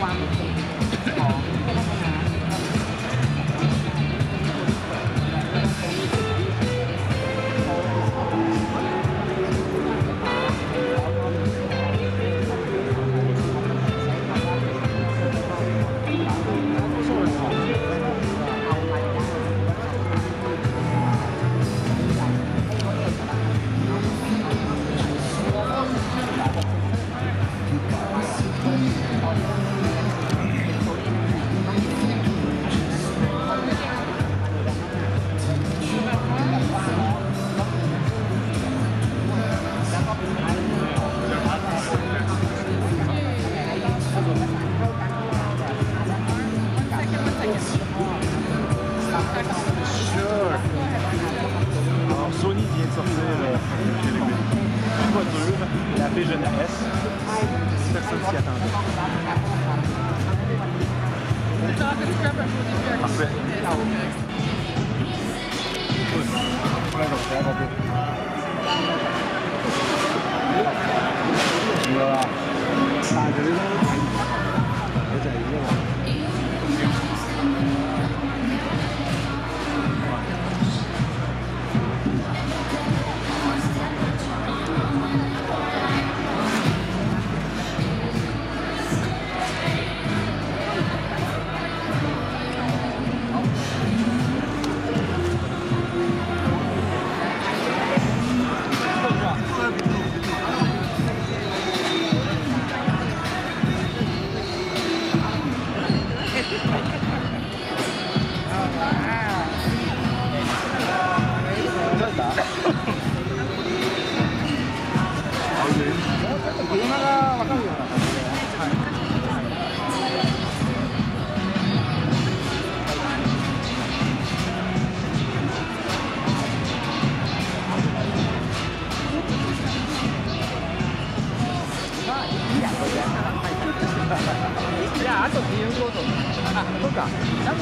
ความ Alors Sony vient de sortir une voiture, la Vision S. Personne s'y attendait. Parfait. 自由行動あそうか。ラム